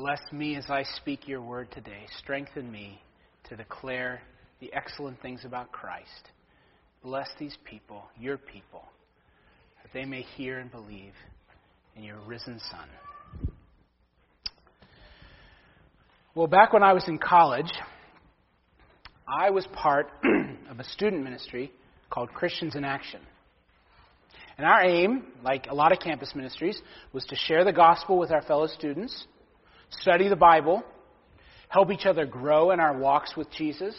Bless me as I speak your word today. Strengthen me to declare the excellent things about Christ. Bless these people, your people, that they may hear and believe in your risen Son. Well, back when I was in college, I was part of a student ministry called Christians in Action. And our aim, like a lot of campus ministries, was to share the gospel with our fellow students, study the Bible, help each other grow in our walks with Jesus,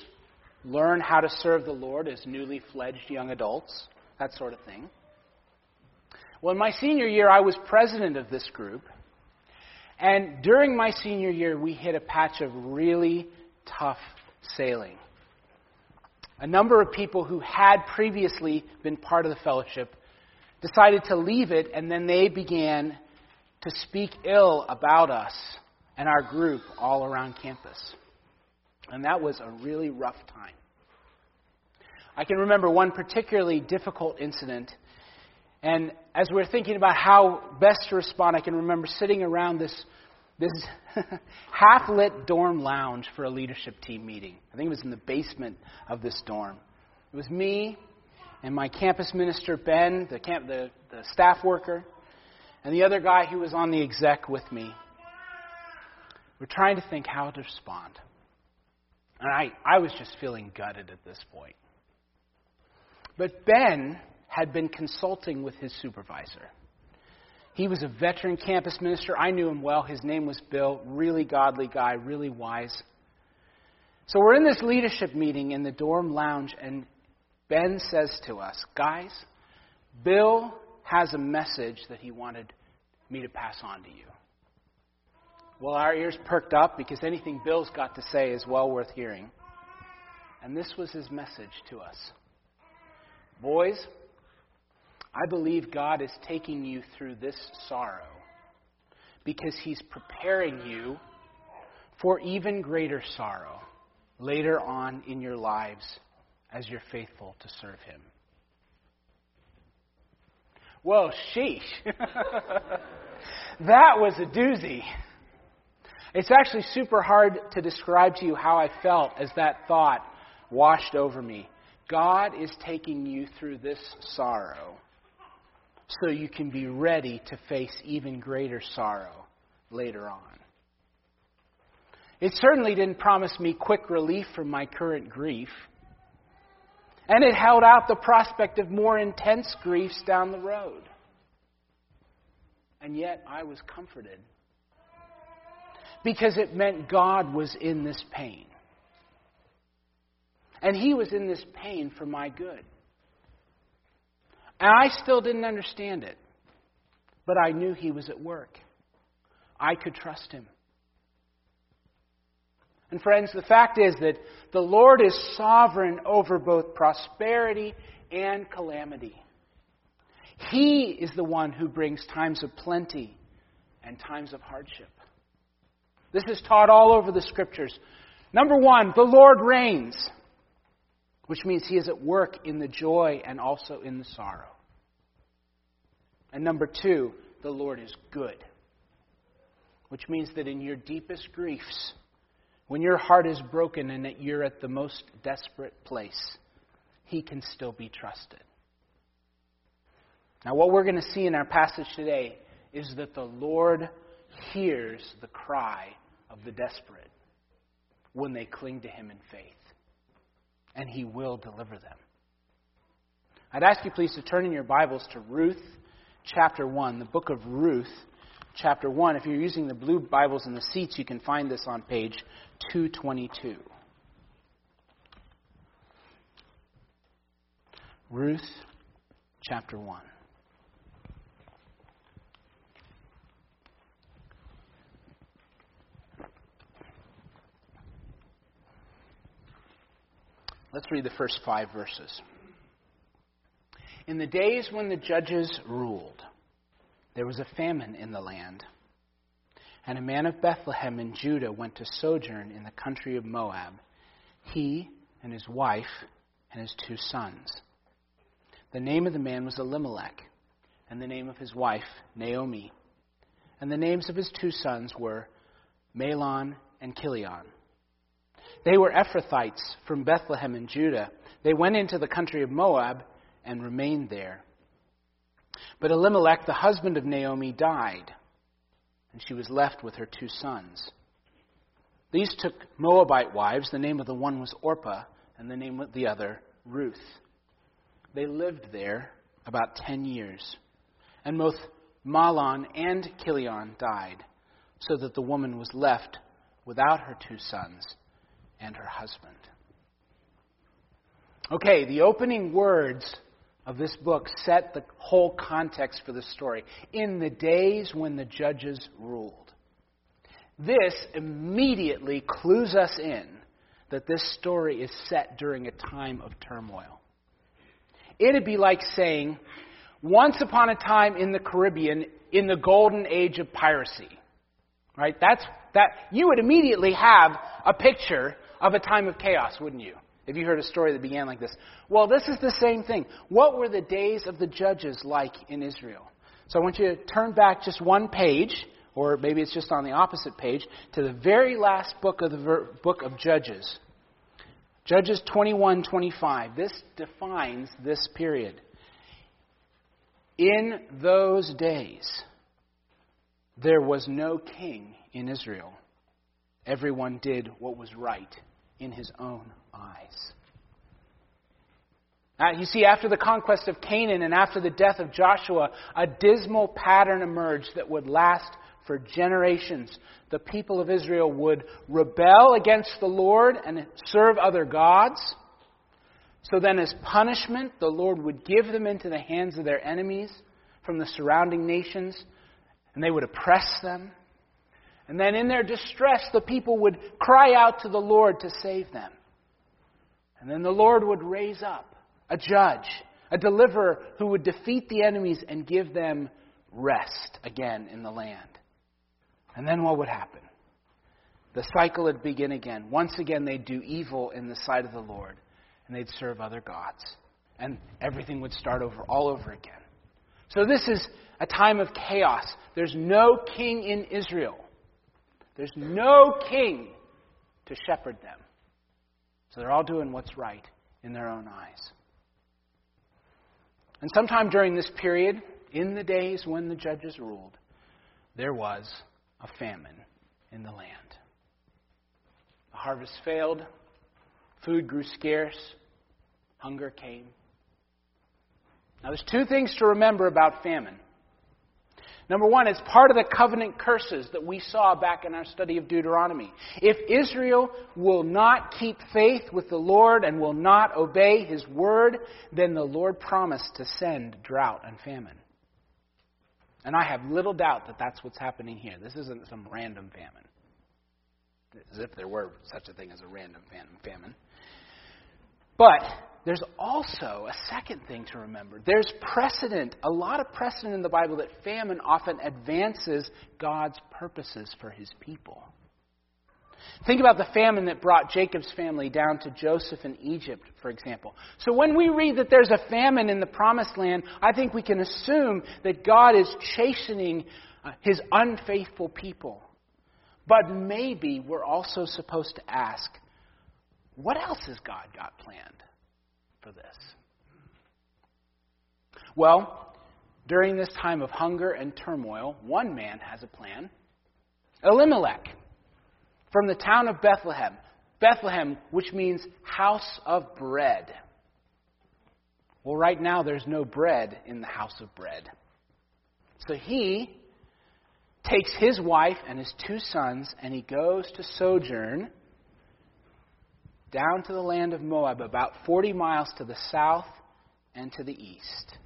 learn how to serve the Lord as newly fledged young adults, that sort of thing. Well, in my senior year, I was president of this group. And during my senior year, we hit a patch of really tough sailing. A number of people who had previously been part of the fellowship decided to leave it, and then they began to speak ill about us and our group all around campus. And that was a really rough time. I can remember one particularly difficult incident. And as we are thinking about how best to respond, I can remember sitting around this, this half lit dorm lounge for a leadership team meeting. I think it was in the basement of this dorm. It was me and my campus minister, Ben, the, camp, the, the staff worker, and the other guy who was on the exec with me. We're trying to think how to respond. And I, I was just feeling gutted at this point. But Ben had been consulting with his supervisor. He was a veteran campus minister. I knew him well. His name was Bill. Really godly guy, really wise. So we're in this leadership meeting in the dorm lounge, and Ben says to us, Guys, Bill has a message that he wanted me to pass on to you. Well, our ears perked up because anything Bill's got to say is well worth hearing. And this was his message to us Boys, I believe God is taking you through this sorrow because he's preparing you for even greater sorrow later on in your lives as you're faithful to serve him. Well, sheesh. that was a doozy. It's actually super hard to describe to you how I felt as that thought washed over me. God is taking you through this sorrow so you can be ready to face even greater sorrow later on. It certainly didn't promise me quick relief from my current grief, and it held out the prospect of more intense griefs down the road. And yet I was comforted because it meant God was in this pain. And He was in this pain for my good. And I still didn't understand it, but I knew He was at work. I could trust Him. And friends, the fact is that the Lord is sovereign over both prosperity and calamity. He is the one who brings times of plenty and times of hardship. This is taught all over the scriptures. Number one, the Lord reigns, which means he is at work in the joy and also in the sorrow. And number two, the Lord is good, which means that in your deepest griefs, when your heart is broken and that you're at the most desperate place, he can still be trusted. Now, what we're going to see in our passage today is that the Lord hears the cry of the desperate when they cling to him in faith. And he will deliver them. I'd ask you please to turn in your Bibles to Ruth chapter 1, the book of Ruth chapter 1. If you're using the blue Bibles in the seats, you can find this on page 222. Ruth chapter 1. Let's read the first five verses. In the days when the judges ruled, there was a famine in the land. And a man of Bethlehem in Judah went to sojourn in the country of Moab, he and his wife and his two sons. The name of the man was Elimelech, and the name of his wife, Naomi. And the names of his two sons were Mahlon, and Chilion. They were Ephrathites from Bethlehem in Judah. They went into the country of Moab and remained there. But Elimelech, the husband of Naomi, died, and she was left with her two sons. These took Moabite wives. The name of the one was Orpah, and the name of the other, Ruth. They lived there about ten years. And both Mahlon and Chilion died, so that the woman was left without her two sons and her husband. Okay, the opening words of this book set the whole context for the story. In the days when the judges ruled. This immediately clues us in that this story is set during a time of turmoil. It'd be like saying, once upon a time in the Caribbean, in the golden age of piracy. Right? That's that you would immediately have a picture of a time of chaos, wouldn't you? If you heard a story that began like this. Well, this is the same thing. What were the days of the judges like in Israel? So I want you to turn back just one page, or maybe it's just on the opposite page, to the very last book of the ver- book of Judges. Judges 21:25. This defines this period. In those days, there was no king in Israel. Everyone did what was right in his own eyes. You see, after the conquest of Canaan and after the death of Joshua, a dismal pattern emerged that would last for generations. The people of Israel would rebel against the Lord and serve other gods. So then, as punishment, the Lord would give them into the hands of their enemies from the surrounding nations, and they would oppress them. And then, in their distress, the people would cry out to the Lord to save them. And then the Lord would raise up a judge, a deliverer who would defeat the enemies and give them rest again in the land. And then what would happen? The cycle would begin again. Once again, they'd do evil in the sight of the Lord, and they'd serve other gods. And everything would start over, all over again. So this is a time of chaos. There's no king in Israel. There's no king to shepherd them. So they're all doing what's right in their own eyes. And sometime during this period, in the days when the judges ruled, there was a famine in the land. The harvest failed, food grew scarce, hunger came. Now, there's two things to remember about famine. Number one, it's part of the covenant curses that we saw back in our study of Deuteronomy. If Israel will not keep faith with the Lord and will not obey his word, then the Lord promised to send drought and famine. And I have little doubt that that's what's happening here. This isn't some random famine. As if there were such a thing as a random famine. But there's also a second thing to remember. There's precedent, a lot of precedent in the Bible that famine often advances God's purposes for his people. Think about the famine that brought Jacob's family down to Joseph in Egypt, for example. So when we read that there's a famine in the promised land, I think we can assume that God is chastening uh, his unfaithful people. But maybe we're also supposed to ask, what else has God got planned? for this? Well, during this time of hunger and turmoil, one man has a plan Elimelech from the town of Bethlehem. Bethlehem, which means house of bread. Well, right now there's no bread in the house of bread. So he takes his wife and his two sons and he goes to sojourn down to the land of Moab, about 40 miles to the south and to the east.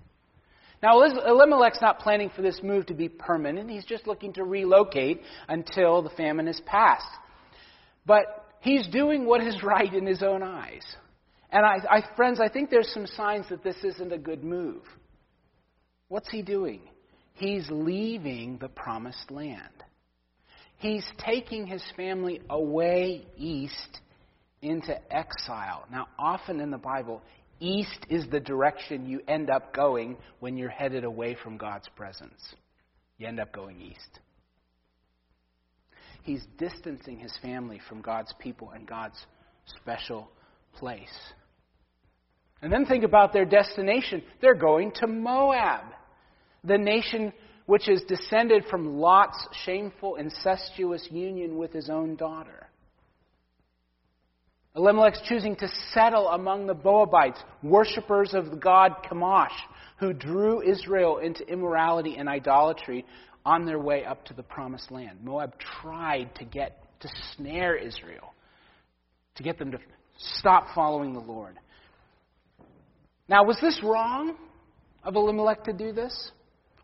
Now, Elimelech's not planning for this move to be permanent. He's just looking to relocate until the famine is past. But he's doing what is right in his own eyes. And, I, I, friends, I think there's some signs that this isn't a good move. What's he doing? He's leaving the promised land. He's taking his family away east into exile. Now, often in the Bible, east is the direction you end up going when you're headed away from God's presence. You end up going east. he's distancing his family from God's people and God's special place. And then think about their destination. They're going to Moab, the nation which is descended from Lot's shameful, incestuous union with his own daughter. Elimelech's choosing to settle among the Moabites, worshippers of the god Chemosh, who drew Israel into immorality and idolatry on their way up to the promised land. Moab tried to get to snare Israel, to get them to stop following the Lord. Now, was this wrong of Elimelech to do this?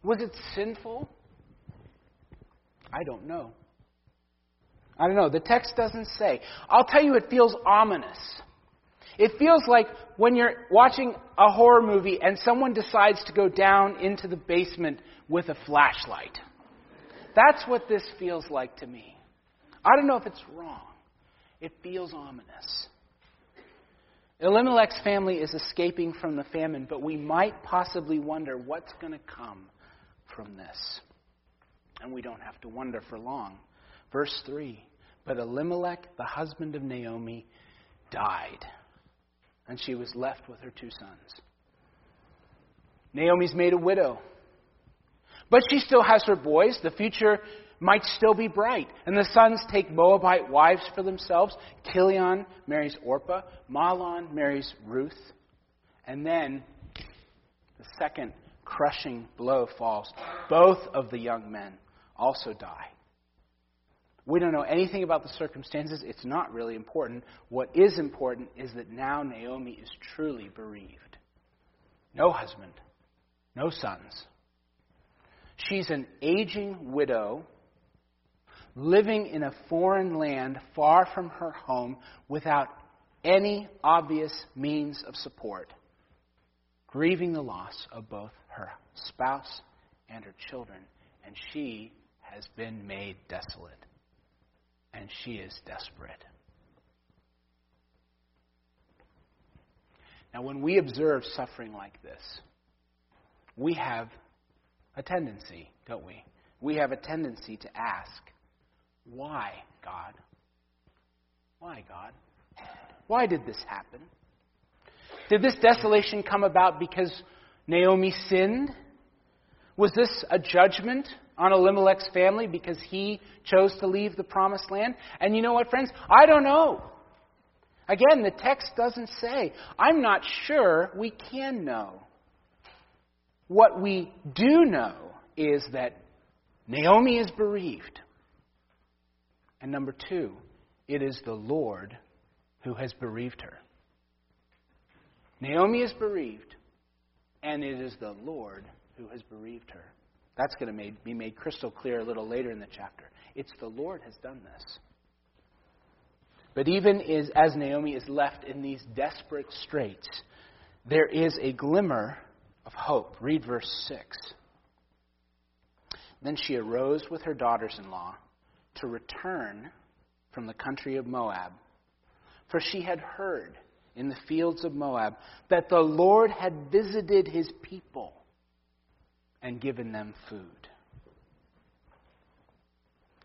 Was it sinful? I don't know. I don't know. The text doesn't say. I'll tell you, it feels ominous. It feels like when you're watching a horror movie and someone decides to go down into the basement with a flashlight. That's what this feels like to me. I don't know if it's wrong. It feels ominous. Elimelech's family is escaping from the famine, but we might possibly wonder what's going to come from this. And we don't have to wonder for long. Verse 3 But Elimelech, the husband of Naomi, died, and she was left with her two sons. Naomi's made a widow. But she still has her boys. The future might still be bright. And the sons take Moabite wives for themselves. Chilion marries Orpah. Mahlon marries Ruth. And then the second crushing blow falls. Both of the young men also die. We don't know anything about the circumstances. It's not really important. What is important is that now Naomi is truly bereaved. No husband, no sons. She's an aging widow living in a foreign land far from her home without any obvious means of support, grieving the loss of both her spouse and her children, and she has been made desolate, and she is desperate. Now, when we observe suffering like this, we have a tendency, don't we? We have a tendency to ask, why, God? Why, God? Why did this happen? Did this desolation come about because Naomi sinned? Was this a judgment on Elimelech's family because he chose to leave the promised land? And you know what, friends? I don't know. Again, the text doesn't say. I'm not sure we can know. What we do know is that Naomi is bereaved. And number two, it is the Lord who has bereaved her. Naomi is bereaved, and it is the Lord who has bereaved her. That's going to be made crystal clear a little later in the chapter. It's the Lord has done this. But even as Naomi is left in these desperate straits, there is a glimmer of hope. Read verse 6. Then she arose with her daughters in law to return from the country of Moab, for she had heard in the fields of Moab that the Lord had visited his people and given them food.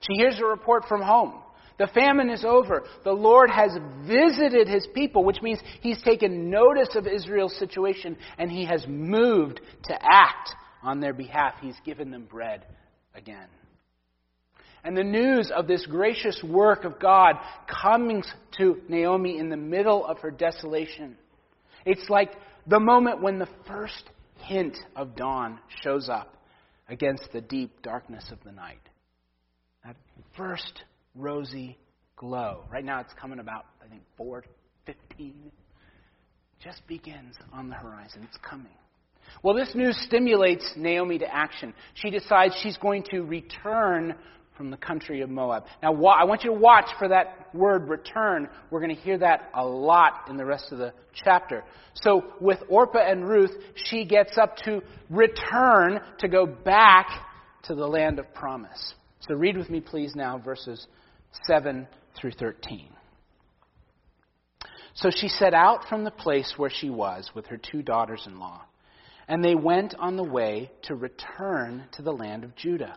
She hears a report from home. The famine is over. The Lord has visited his people, which means he's taken notice of Israel's situation and he has moved to act on their behalf. He's given them bread again. And the news of this gracious work of God coming to Naomi in the middle of her desolation. It's like the moment when the first hint of dawn shows up against the deep darkness of the night. That first rosy glow. Right now it's coming about, I think, 415. Just begins on the horizon. It's coming. Well, this news stimulates Naomi to action. She decides she's going to return from the country of Moab. Now, I want you to watch for that word return. We're going to hear that a lot in the rest of the chapter. So, with Orpah and Ruth, she gets up to return to go back to the land of promise. So, read with me, please, now, verses 7 through 13. So she set out from the place where she was with her two daughters in law, and they went on the way to return to the land of Judah.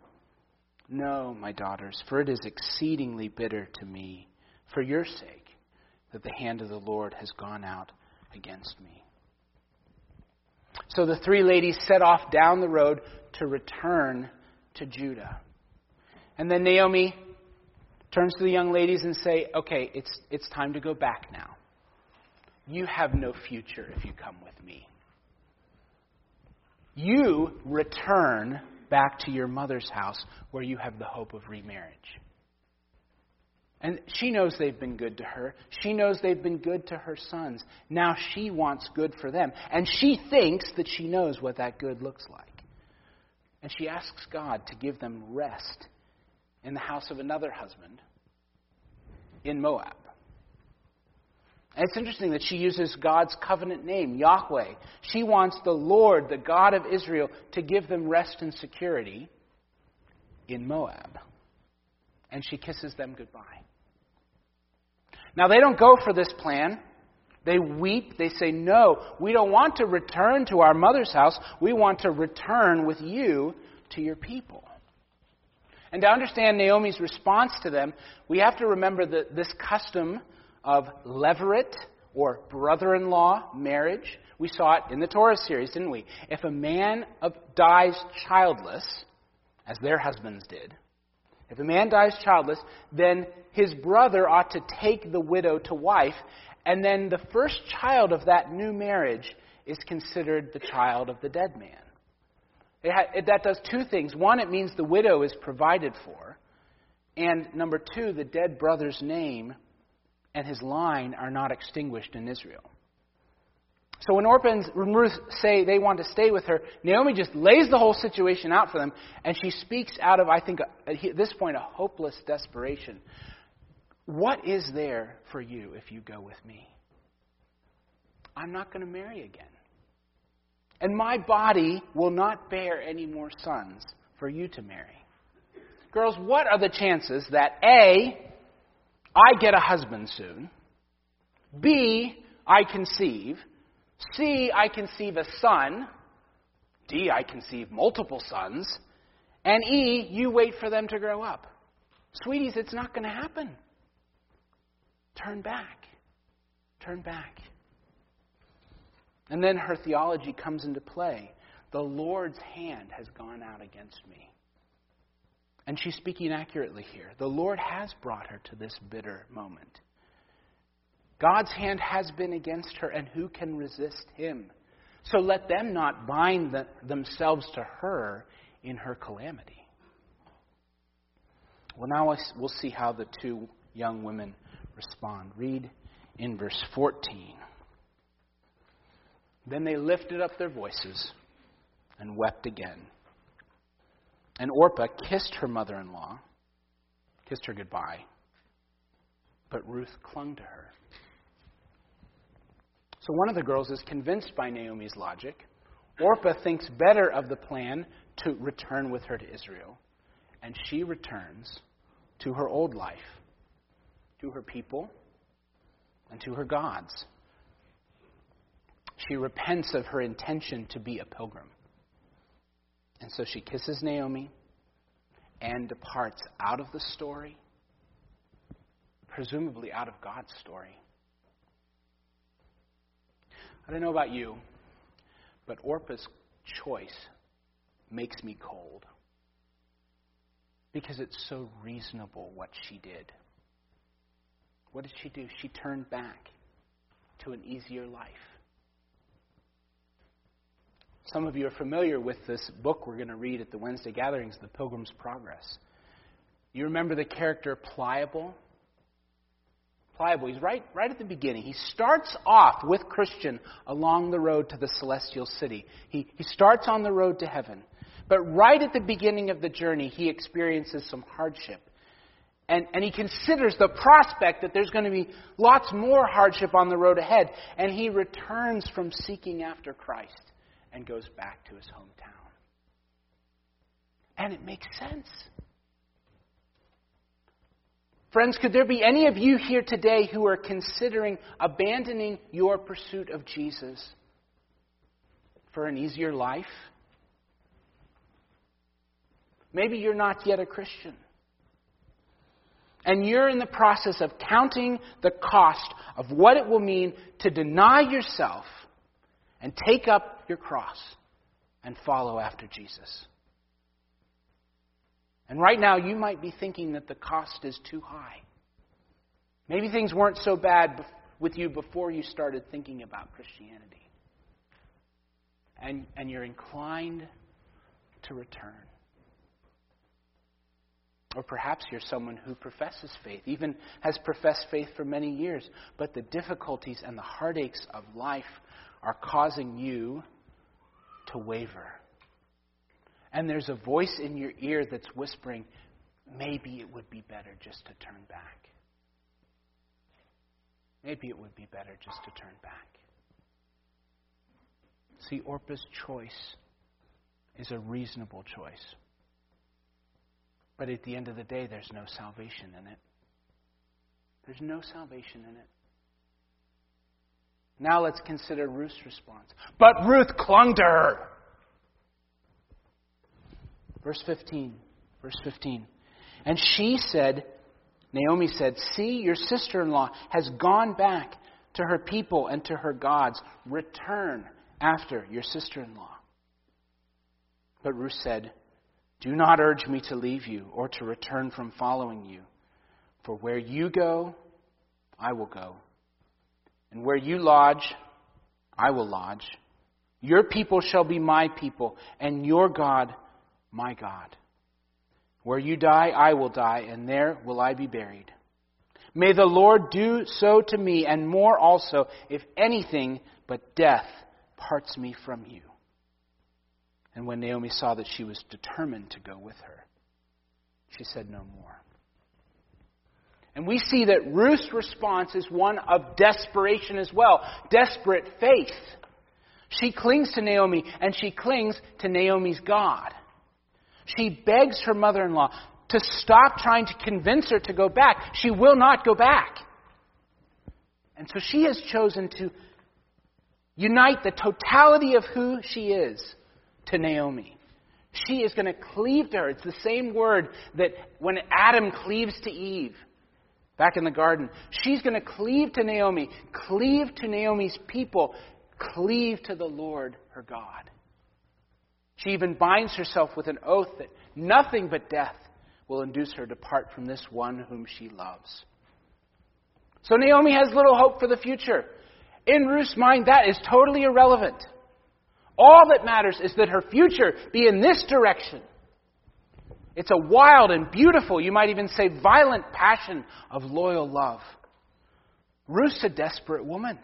No, my daughters, for it is exceedingly bitter to me, for your sake, that the hand of the Lord has gone out against me. So the three ladies set off down the road to return to Judah. And then Naomi turns to the young ladies and say, "Okay, it's it's time to go back now. You have no future if you come with me. You return back to your mother's house where you have the hope of remarriage. And she knows they've been good to her. She knows they've been good to her sons. Now she wants good for them. And she thinks that she knows what that good looks like. And she asks God to give them rest in the house of another husband in Moab. It's interesting that she uses God's covenant name, Yahweh. She wants the Lord, the God of Israel, to give them rest and security in Moab. And she kisses them goodbye. Now, they don't go for this plan. They weep. They say, No, we don't want to return to our mother's house. We want to return with you to your people. And to understand Naomi's response to them, we have to remember that this custom of levirate or brother in law marriage. We saw it in the Torah series, didn't we? If a man dies childless, as their husbands did, if a man dies childless, then his brother ought to take the widow to wife, and then the first child of that new marriage is considered the child of the dead man. It ha- it, that does two things. One, it means the widow is provided for, and number two, the dead brother's name and his line are not extinguished in Israel. So when Orpah and Ruth say they want to stay with her, Naomi just lays the whole situation out for them, and she speaks out of, I think, at this point, a hopeless desperation. What is there for you if you go with me? I'm not going to marry again. And my body will not bear any more sons for you to marry. Girls, what are the chances that A, I get a husband soon. B, I conceive. C, I conceive a son. D, I conceive multiple sons. And E, you wait for them to grow up. Sweeties, it's not going to happen. Turn back. Turn back. And then her theology comes into play. The Lord's hand has gone out against me. And she's speaking accurately here. The Lord has brought her to this bitter moment. God's hand has been against her, and who can resist him? So let them not bind the, themselves to her in her calamity. Well, now we'll see how the two young women respond. Read in verse 14. Then they lifted up their voices and wept again. And Orpah kissed her mother in law, kissed her goodbye, but Ruth clung to her. So one of the girls is convinced by Naomi's logic. Orpah thinks better of the plan to return with her to Israel, and she returns to her old life, to her people, and to her gods. She repents of her intention to be a pilgrim. And so she kisses Naomi and departs out of the story, presumably out of God's story. I don't know about you, but Orpah's choice makes me cold because it's so reasonable what she did. what did she do? She turned back to an easier life. Some of you are familiar with this book we're going to read at the Wednesday gatherings, The Pilgrim's Progress. You remember the character Pliable? Pliable, he's right, right at the beginning. He starts off with Christian along the road to the celestial city. He, he starts on the road to heaven. But right at the beginning of the journey, he experiences some hardship. And, and he considers the prospect that there's going to be lots more hardship on the road ahead. And he returns from seeking after Christ and goes back to his hometown. And it makes sense. Friends, could there be any of you here today who are considering abandoning your pursuit of Jesus for an easier life? Maybe you're not yet a Christian. And you're in the process of counting the cost of what it will mean to deny yourself and take up your cross and follow after Jesus. And right now, you might be thinking that the cost is too high. Maybe things weren't so bad with you before you started thinking about Christianity. And, and you're inclined to return. Or perhaps you're someone who professes faith, even has professed faith for many years, but the difficulties and the heartaches of life are causing you to waver. And there's a voice in your ear that's whispering, maybe it would be better just to turn back. Maybe it would be better just to turn back. See, Orpah's choice is a reasonable choice. But at the end of the day, there's no salvation in it. There's no salvation in it. Now let's consider Ruth's response. But Ruth clung to her. Verse 15. Verse 15. And she said, Naomi said, See, your sister in law has gone back to her people and to her gods. Return after your sister in law. But Ruth said, Do not urge me to leave you or to return from following you. For where you go, I will go and where you lodge, I will lodge. Your people shall be my people, and your God, my God. Where you die, I will die, and there will I be buried. May the Lord do so to me, and more also, if anything but death parts me from you. And when Naomi saw that she was determined to go with her, she said no more. And we see that Ruth's response is one of desperation as well desperate faith. She clings to Naomi, and she clings to Naomi's God. She begs her mother in law to stop trying to convince her to go back. She will not go back. And so she has chosen to unite the totality of who she is to Naomi. She is going to cleave to her. It's the same word that when Adam cleaves to Eve back in the garden. She's going to cleave to Naomi, cleave to Naomi's people, cleave to the Lord her God. She even binds herself with an oath that nothing but death will induce her to part from this one whom she loves. So Naomi has little hope for the future. In Ruth's mind, that is totally irrelevant. All that matters is that her future be in this direction. It's a wild and beautiful, you might even say violent passion of loyal love. Ruth's a desperate woman.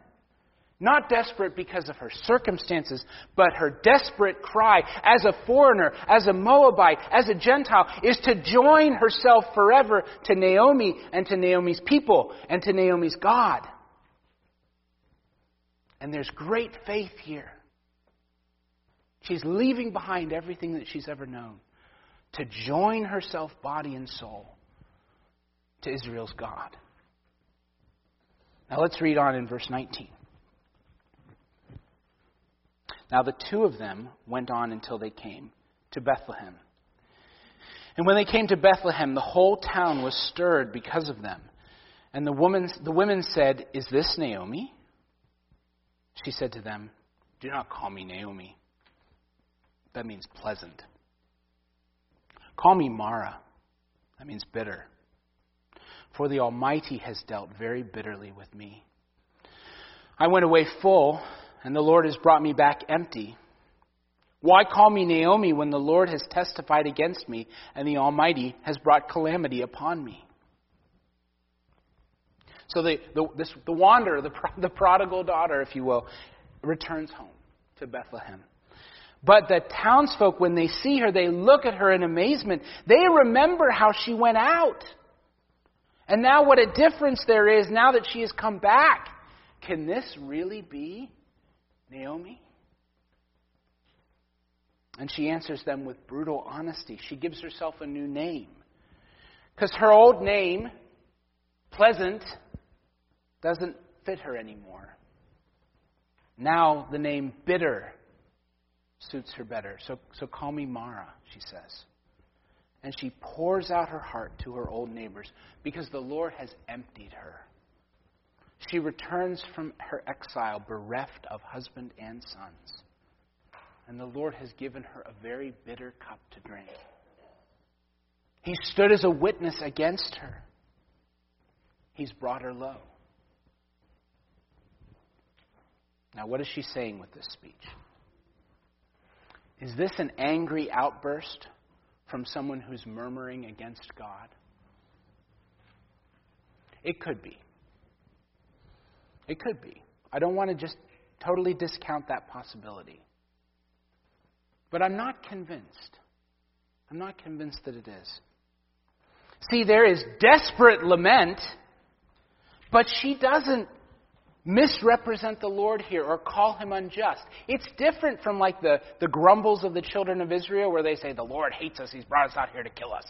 Not desperate because of her circumstances, but her desperate cry as a foreigner, as a Moabite, as a Gentile, is to join herself forever to Naomi and to Naomi's people and to Naomi's God. And there's great faith here. She's leaving behind everything that she's ever known to join herself, body and soul, to Israel's God. Now let's read on in verse 19. Now the two of them went on until they came to Bethlehem. And when they came to Bethlehem, the whole town was stirred because of them. And the, woman, the women said, Is this Naomi? She said to them, Do not call me Naomi. That means pleasant. Call me Mara. That means bitter. for the Almighty has dealt very bitterly with me. I went away full, and the Lord has brought me back empty. Why call me Naomi when the Lord has testified against me, and the Almighty has brought calamity upon me? So the, the, this, the wanderer, the, the prodigal daughter, if you will, returns home to Bethlehem. But the townsfolk, when they see her, they look at her in amazement. They remember how she went out. And now, what a difference there is now that she has come back. Can this really be Naomi? And she answers them with brutal honesty. She gives herself a new name. Because her old name, Pleasant, doesn't fit her anymore. Now the name Bitter suits her better. So, so call me Mara, she says. And she pours out her heart to her old neighbors because the Lord has emptied her. She returns from her exile bereft of husband and sons. And the Lord has given her a very bitter cup to drink. He stood as a witness against her. He's brought her low. Now, what is she saying with this speech? Is this an angry outburst from someone who's murmuring against God? It could be. It could be. I don't want to just totally discount that possibility. But I'm not convinced. I'm not convinced that it is. See, there is desperate lament, but she doesn't misrepresent the Lord here or call him unjust. It's different from like the, the grumbles of the children of Israel where they say, The Lord hates us, he's brought us out here to kill us.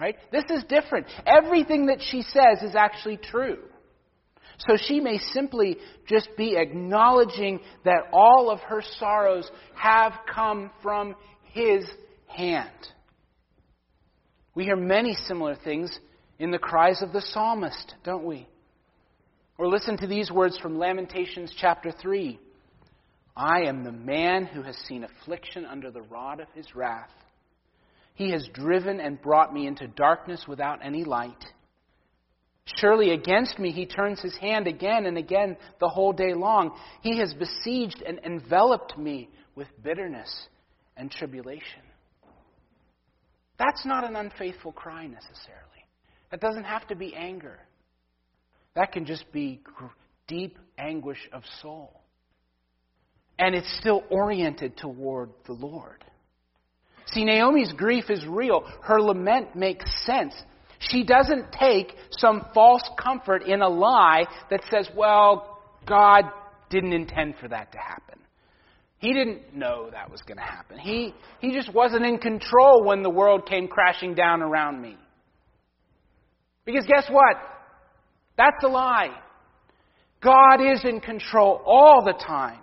Right? This is different. Everything that she says is actually true. So she may simply just be acknowledging that all of her sorrows have come from his hand. We hear many similar things in the cries of the psalmist, don't we? Or listen to these words from Lamentations chapter 3 I am the man who has seen affliction under the rod of his wrath. He has driven and brought me into darkness without any light. Surely against me he turns his hand again and again the whole day long. He has besieged and enveloped me with bitterness and tribulation. That's not an unfaithful cry necessarily. That doesn't have to be anger. That can just be deep anguish of soul. And it's still oriented toward the Lord. See, Naomi's grief is real. Her lament makes sense. She doesn't take some false comfort in a lie that says, well, God didn't intend for that to happen. He didn't know that was going to happen. He, he just wasn't in control when the world came crashing down around me. Because guess what? That's a lie. God is in control all the time.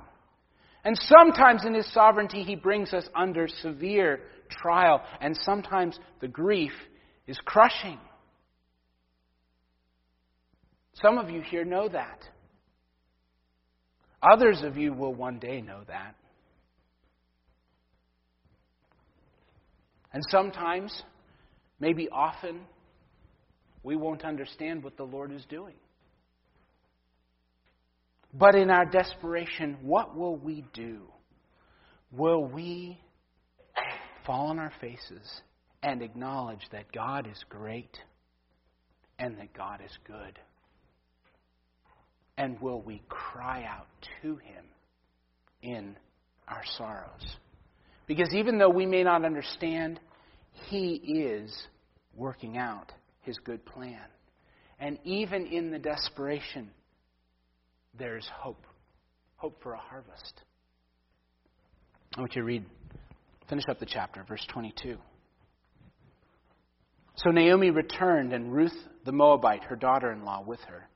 And sometimes in His sovereignty, He brings us under severe trial, and sometimes the grief is crushing. Some of you here know that. Others of you will one day know that. And sometimes, maybe often, we won't understand what the Lord is doing. But in our desperation, what will we do? Will we fall on our faces and acknowledge that God is great and that God is good? And will we cry out to Him in our sorrows? Because even though we may not understand, He is working out his good plan. And even in the desperation, there's hope hope for a harvest. I want you to read, finish up the chapter, verse 22. So Naomi returned, and Ruth the Moabite, her daughter in law, with her,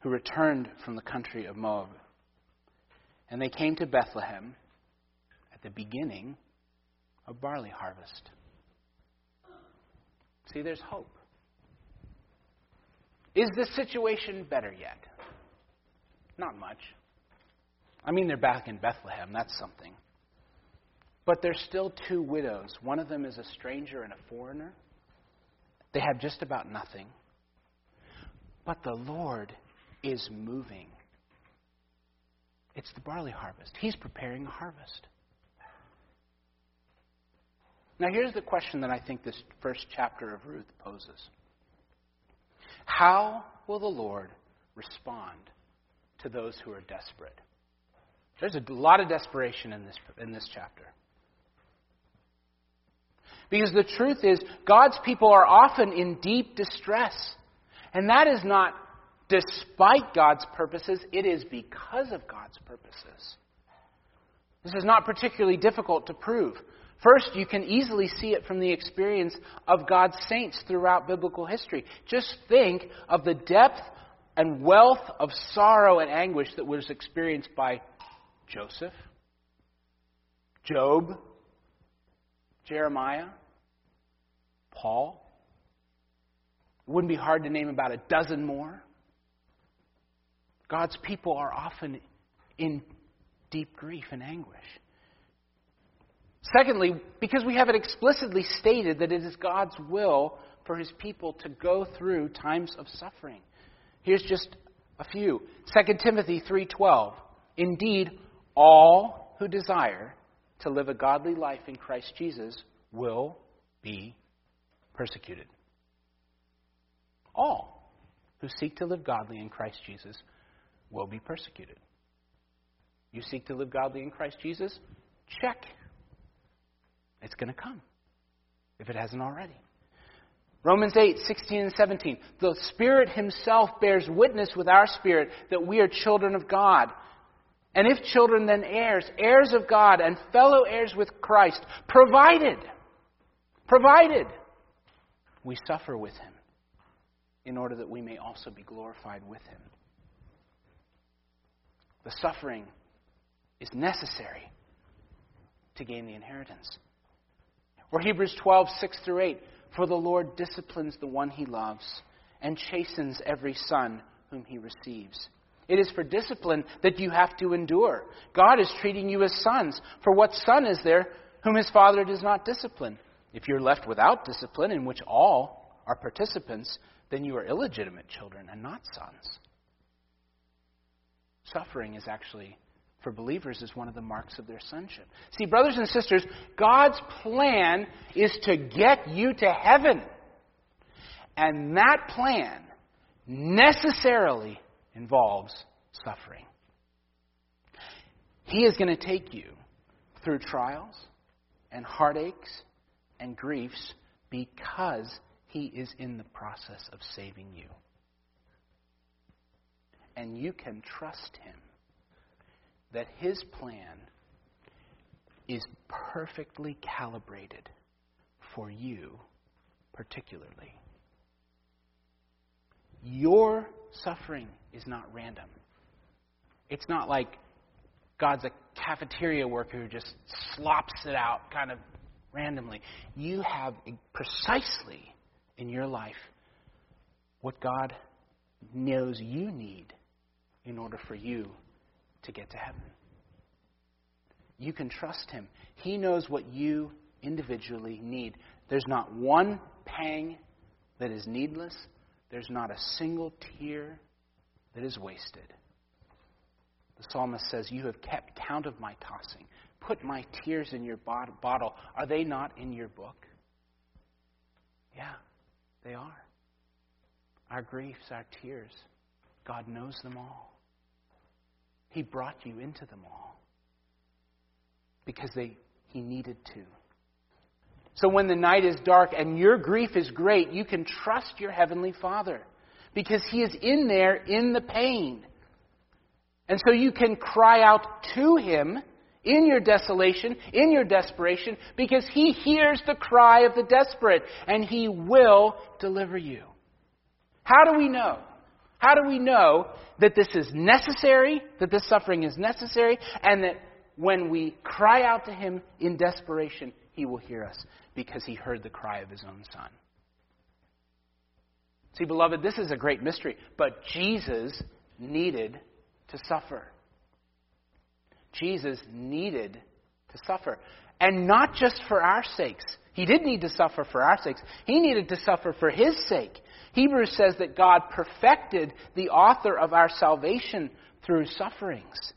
who returned from the country of Moab. And they came to Bethlehem at the beginning of barley harvest. See, there's hope. Is the situation better yet? Not much. I mean, they're back in Bethlehem. That's something. But there's still two widows. One of them is a stranger and a foreigner. They have just about nothing. But the Lord is moving. It's the barley harvest. He's preparing a harvest. Now, here's the question that I think this first chapter of Ruth poses How will the Lord respond to those who are desperate? There's a lot of desperation in this, in this chapter. Because the truth is, God's people are often in deep distress. And that is not despite God's purposes, it is because of God's purposes. This is not particularly difficult to prove. First, you can easily see it from the experience of God's saints throughout biblical history. Just think of the depth and wealth of sorrow and anguish that was experienced by Joseph, Job, Jeremiah, Paul. It wouldn't be hard to name about a dozen more. God's people are often in deep grief and anguish. Secondly, because we have it explicitly stated that it is God's will for his people to go through times of suffering. Here's just a few. 2 Timothy 3:12. Indeed, all who desire to live a godly life in Christ Jesus will be persecuted. All who seek to live godly in Christ Jesus will be persecuted. You seek to live godly in Christ Jesus? Check. It's going to come if it hasn't already. Romans 8, 16 and 17. The Spirit Himself bears witness with our spirit that we are children of God. And if children, then heirs, heirs of God, and fellow heirs with Christ, provided, provided we suffer with Him, in order that we may also be glorified with Him. The suffering is necessary to gain the inheritance. Or Hebrews 12, 6 through 8. For the Lord disciplines the one he loves and chastens every son whom he receives. It is for discipline that you have to endure. God is treating you as sons. For what son is there whom his father does not discipline? If you're left without discipline, in which all are participants, then you are illegitimate children and not sons. Suffering is actually, for believers, is one of the marks of their sonship. See, brothers and sisters, God's plan is to get you to heaven. And that plan necessarily involves suffering. He is going to take you through trials and heartaches and griefs because He is in the process of saving you and you can trust Him that His plan is perfectly calibrated for you, particularly. Your suffering is not random. It's not like God's a cafeteria worker who just slops it out kind of randomly. You have precisely in your life what God knows you need in order for you to get to heaven. You can trust Him. He knows what you individually need. There's not one pang that is needless, there's not a single tear that is wasted. The psalmist says, You have kept count of my tossing. Put my tears in your bottle. Are they not in your book? Yeah, they are. Our griefs, our tears, God knows them all. He brought you into them all because they, He needed to. So when the night is dark and your grief is great, you can trust your Heavenly Father because He is in there in the pain. And so you can cry out to Him in your desolation, in your desperation, because He hears the cry of the desperate and He will deliver you. How do we know? How do we know that this is necessary, that this suffering is necessary, and that when we cry out to Him in desperation, He will hear us because He heard the cry of His own Son? See, beloved, this is a great mystery, but Jesus needed to suffer. Jesus needed to suffer. And not just for our sakes. He did need to suffer for our sakes. He needed to suffer for His sake Hebrews says that God perfected the author of our salvation through sufferings.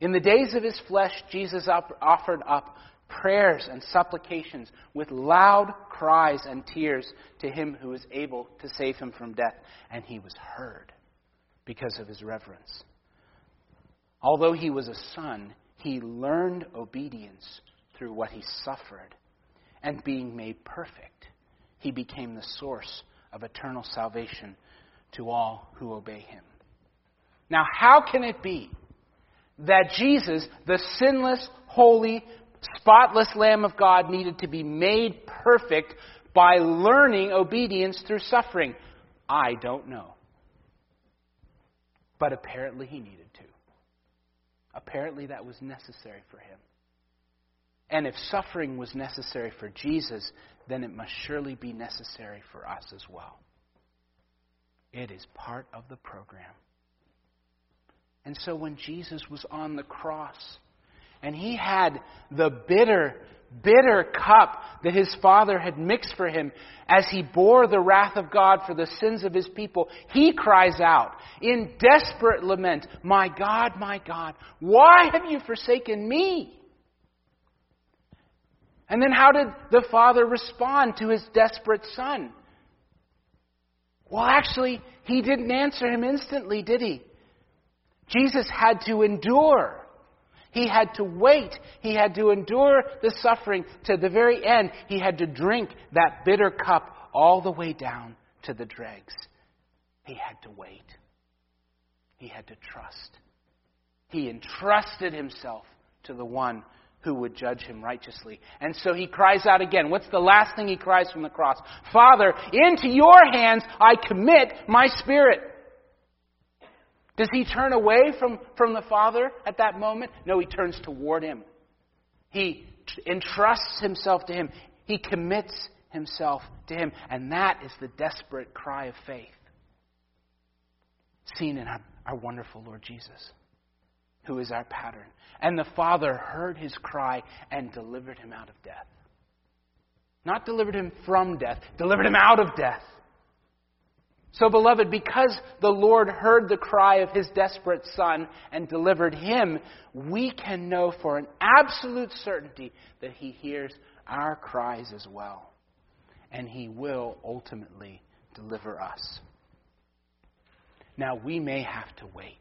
In the days of his flesh, Jesus offered up prayers and supplications with loud cries and tears to him who was able to save him from death, and he was heard because of his reverence. Although he was a son, he learned obedience through what he suffered, and being made perfect, he became the source of eternal salvation to all who obey him. Now, how can it be that Jesus, the sinless, holy, spotless Lamb of God, needed to be made perfect by learning obedience through suffering? I don't know. But apparently he needed to. Apparently that was necessary for him. And if suffering was necessary for Jesus, then it must surely be necessary for us as well. It is part of the program. And so when Jesus was on the cross and he had the bitter, bitter cup that his Father had mixed for him as he bore the wrath of God for the sins of his people, he cries out in desperate lament, My God, my God, why have you forsaken me? And then how did the father respond to his desperate son? Well, actually, he didn't answer him instantly, did he? Jesus had to endure. He had to wait. He had to endure the suffering to the very end. He had to drink that bitter cup all the way down to the dregs. He had to wait. He had to trust. He entrusted himself to the one who would judge him righteously. And so he cries out again. What's the last thing he cries from the cross? Father, into your hands I commit my spirit. Does he turn away from, from the Father at that moment? No, he turns toward him. He entrusts himself to him. He commits himself to him. And that is the desperate cry of faith seen in our, our wonderful Lord Jesus who is our pattern. And the Father heard his cry and delivered him out of death. Not delivered him from death, delivered him out of death. So, beloved, because the Lord heard the cry of his desperate son and delivered him, we can know for an absolute certainty that he hears our cries as well. And he will ultimately deliver us. Now, we may have to wait.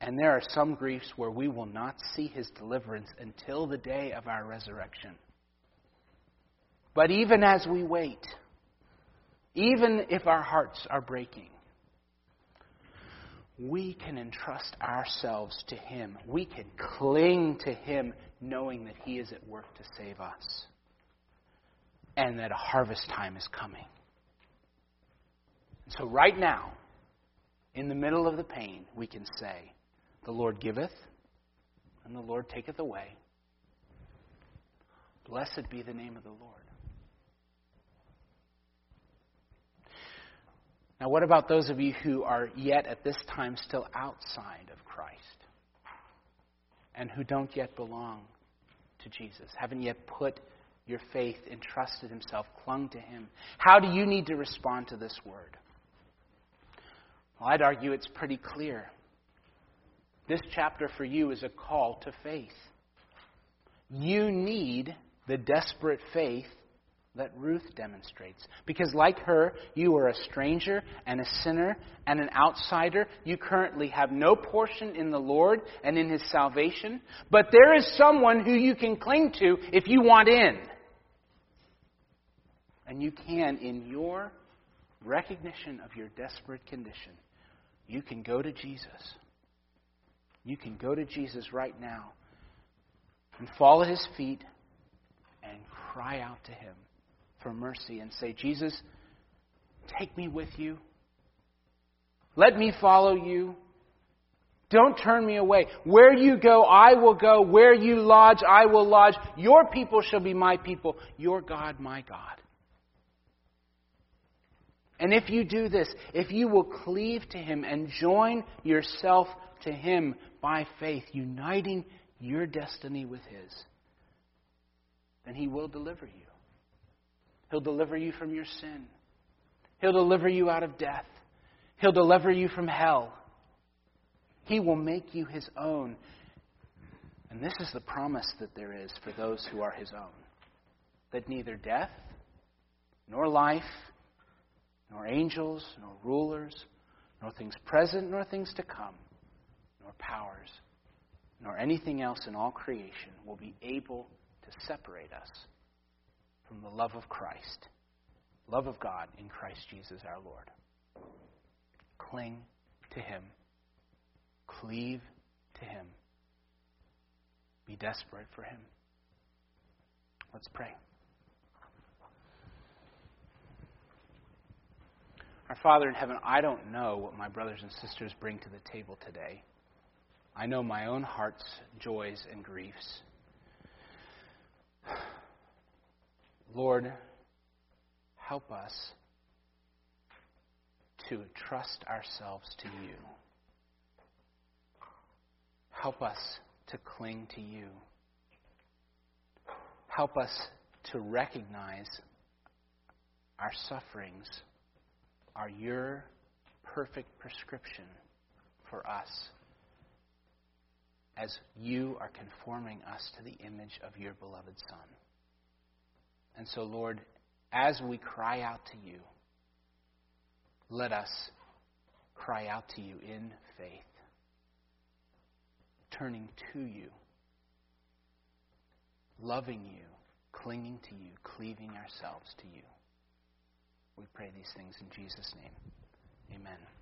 And there are some griefs where we will not see his deliverance until the day of our resurrection. But even as we wait, even if our hearts are breaking, we can entrust ourselves to Him. We can cling to Him knowing that He is at work to save us and that a harvest time is coming. So, right now, in the middle of the pain, we can say, the Lord giveth, and the Lord taketh away. Blessed be the name of the Lord. Now, what about those of you who are yet at this time still outside of Christ and who don't yet belong to Jesus, haven't yet put your faith, entrusted Himself, clung to Him? How do you need to respond to this word? Well, I'd argue it's pretty clear. This chapter for you is a call to faith. You need the desperate faith that Ruth demonstrates. Because, like her, you are a stranger and a sinner and an outsider. You currently have no portion in the Lord and in His salvation. But there is someone who you can cling to if you want in. And you can, in your recognition of your desperate condition, you can go to Jesus you can go to Jesus right now and fall at his feet and cry out to him for mercy and say, Jesus, take me with you. Let me follow you. Don't turn me away. Where you go, I will go. Where you lodge, I will lodge. Your people shall be my people. Your God, my God. And if you do this, if you will cleave to Him and join yourself to Him by faith, uniting your destiny with His, then He will deliver you. He'll deliver you from your sin. He'll deliver you out of death. He'll deliver you from hell. He will make you His own. And this is the promise that there is for those who are His own that neither death, nor life, nor angels, nor rulers, nor things present, nor things to come, nor powers, nor anything else in all creation will be able to separate us from the love of Christ, love of God in Christ Jesus our Lord. Cling to Him, cleave to Him, be desperate for Him. Let's pray. Our Father in heaven, I don't know what my brothers and sisters bring to the table today. I know my own heart's joys and griefs. Lord, help us to trust ourselves to you. Help us to cling to you. Help us to recognize our sufferings are your perfect prescription for us as you are conforming us to the image of your beloved Son. And so, Lord, as we cry out to you, let us cry out to you in faith, turning to you, loving you, clinging to you, cleaving ourselves to you. We pray these things in Jesus' name. Amen.